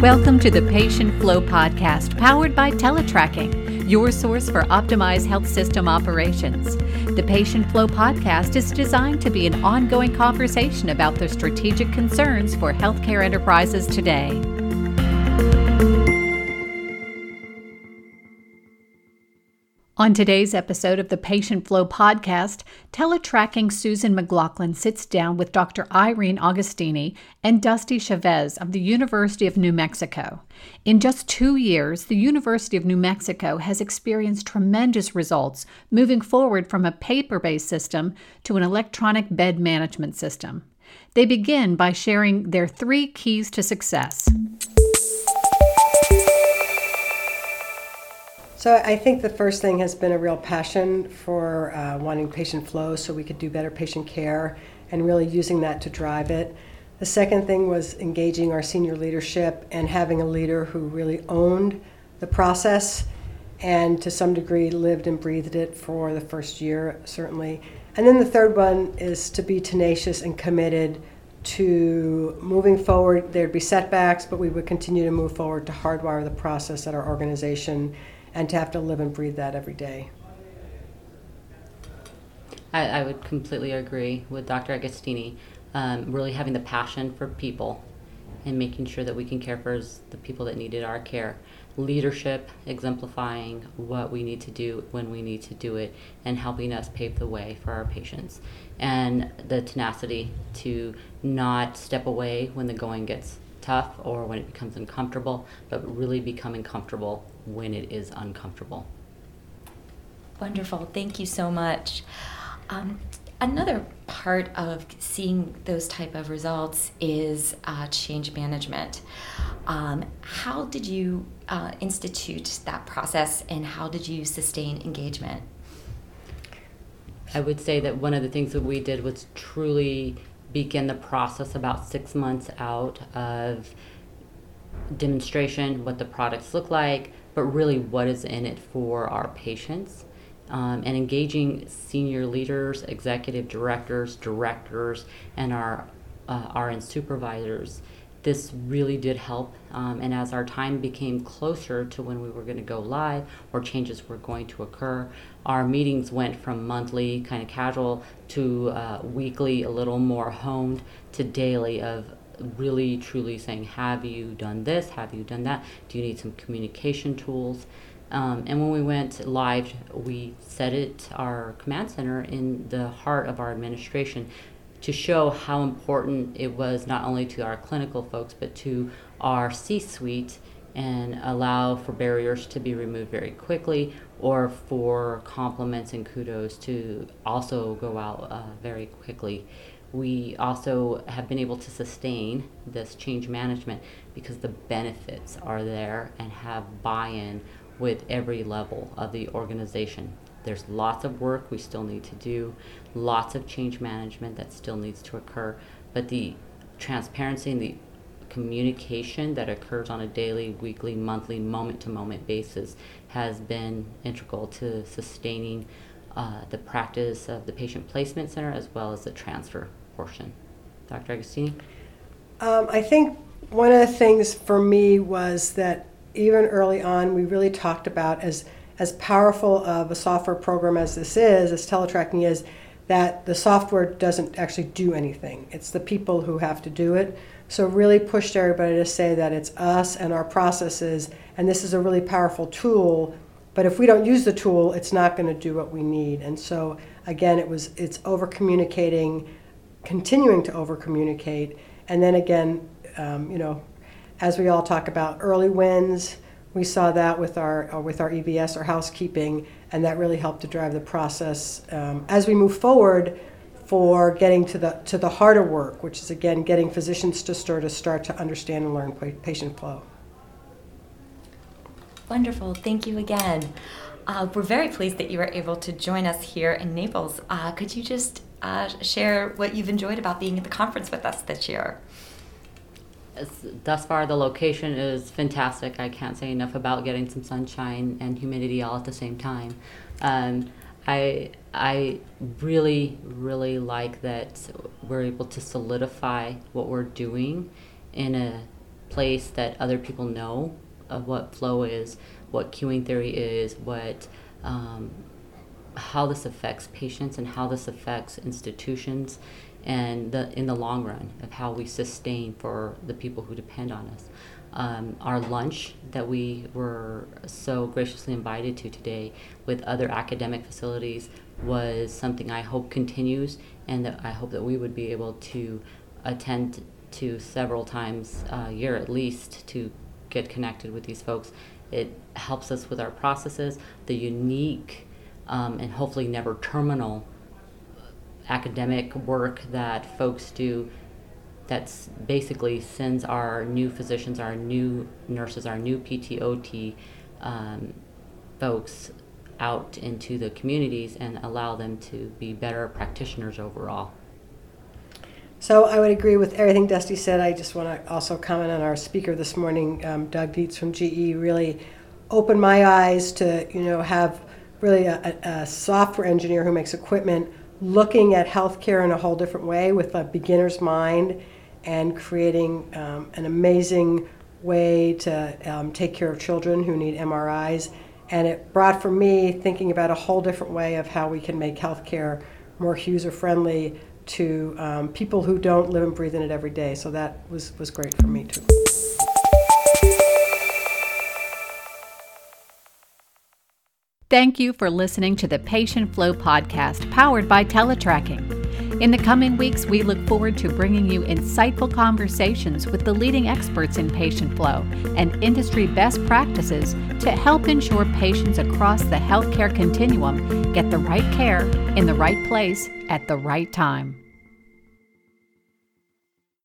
Welcome to the Patient Flow Podcast, powered by Teletracking, your source for optimized health system operations. The Patient Flow Podcast is designed to be an ongoing conversation about the strategic concerns for healthcare enterprises today. On today's episode of the Patient Flow podcast, teletracking Susan McLaughlin sits down with Dr. Irene Agostini and Dusty Chavez of the University of New Mexico. In just two years, the University of New Mexico has experienced tremendous results moving forward from a paper based system to an electronic bed management system. They begin by sharing their three keys to success. So I think the first thing has been a real passion for uh, wanting patient flow so we could do better patient care and really using that to drive it. The second thing was engaging our senior leadership and having a leader who really owned the process and to some degree lived and breathed it for the first year, certainly. And then the third one is to be tenacious and committed to moving forward. There'd be setbacks, but we would continue to move forward to hardwire the process at our organization and to have to live and breathe that every day. I, I would completely agree with Dr. Agostini. Um, really having the passion for people and making sure that we can care for the people that needed our care. Leadership, exemplifying what we need to do when we need to do it, and helping us pave the way for our patients. And the tenacity to not step away when the going gets tough or when it becomes uncomfortable, but really becoming comfortable when it is uncomfortable. Wonderful. Thank you so much. Um, another part of seeing those type of results is uh, change management. Um, how did you uh, institute that process and how did you sustain engagement? I would say that one of the things that we did was truly begin the process about six months out of demonstration, what the products look like, but really what is in it for our patients. Um, and engaging senior leaders, executive directors, directors, and our uh, RN supervisors. This really did help. Um, and as our time became closer to when we were going to go live or changes were going to occur, our meetings went from monthly, kind of casual, to uh, weekly, a little more honed, to daily of really truly saying, Have you done this? Have you done that? Do you need some communication tools? Um, and when we went live, we set it, our command center, in the heart of our administration to show how important it was not only to our clinical folks, but to our C suite and allow for barriers to be removed very quickly or for compliments and kudos to also go out uh, very quickly we also have been able to sustain this change management because the benefits are there and have buy in with every level of the organization. There's lots of work we still need to do, lots of change management that still needs to occur, but the transparency and the communication that occurs on a daily, weekly, monthly, moment to moment basis has been integral to sustaining uh, the practice of the patient placement center as well as the transfer portion. Dr. Agostini? Um, I think one of the things for me was that even early on, we really talked about as as powerful of a software program as this is, as teletracking is, that the software doesn't actually do anything. It's the people who have to do it. So really pushed everybody to say that it's us and our processes, and this is a really powerful tool. But if we don't use the tool, it's not going to do what we need. And so again, it was it's over communicating continuing to over communicate. And then again, um, you know, as we all talk about early wins, we saw that with our uh, with our EVS or housekeeping, and that really helped to drive the process um, as we move forward for getting to the to the harder work, which is again getting physicians to start to start to understand and learn patient flow. Wonderful, thank you again. Uh, we're very pleased that you were able to join us here in Naples. Uh, could you just uh, share what you've enjoyed about being at the conference with us this year. Thus far, the location is fantastic. I can't say enough about getting some sunshine and humidity all at the same time. Um, I I really really like that we're able to solidify what we're doing in a place that other people know of what flow is, what queuing theory is, what um, how this affects patients and how this affects institutions and the, in the long run of how we sustain for the people who depend on us. Um, our lunch that we were so graciously invited to today with other academic facilities was something I hope continues and that I hope that we would be able to attend to several times a year at least to get connected with these folks. It helps us with our processes, the unique um, and hopefully never terminal academic work that folks do that's basically sends our new physicians, our new nurses, our new PTOT um, folks out into the communities and allow them to be better practitioners overall. So I would agree with everything Dusty said. I just want to also comment on our speaker this morning, um, Doug Dietz from GE. Really opened my eyes to you know have really a, a, software engineer who makes equipment looking at healthcare in a whole different way with a beginner's mind and creating um, an amazing way to um, take care of children who need MRIs. And it brought for me thinking about a whole different way of how we can make healthcare more user friendly to um, people who don't live and breathe in it every day. So that was, was great for me too. Thank you for listening to the Patient Flow podcast powered by Teletracking. In the coming weeks, we look forward to bringing you insightful conversations with the leading experts in patient flow and industry best practices to help ensure patients across the healthcare continuum get the right care in the right place at the right time.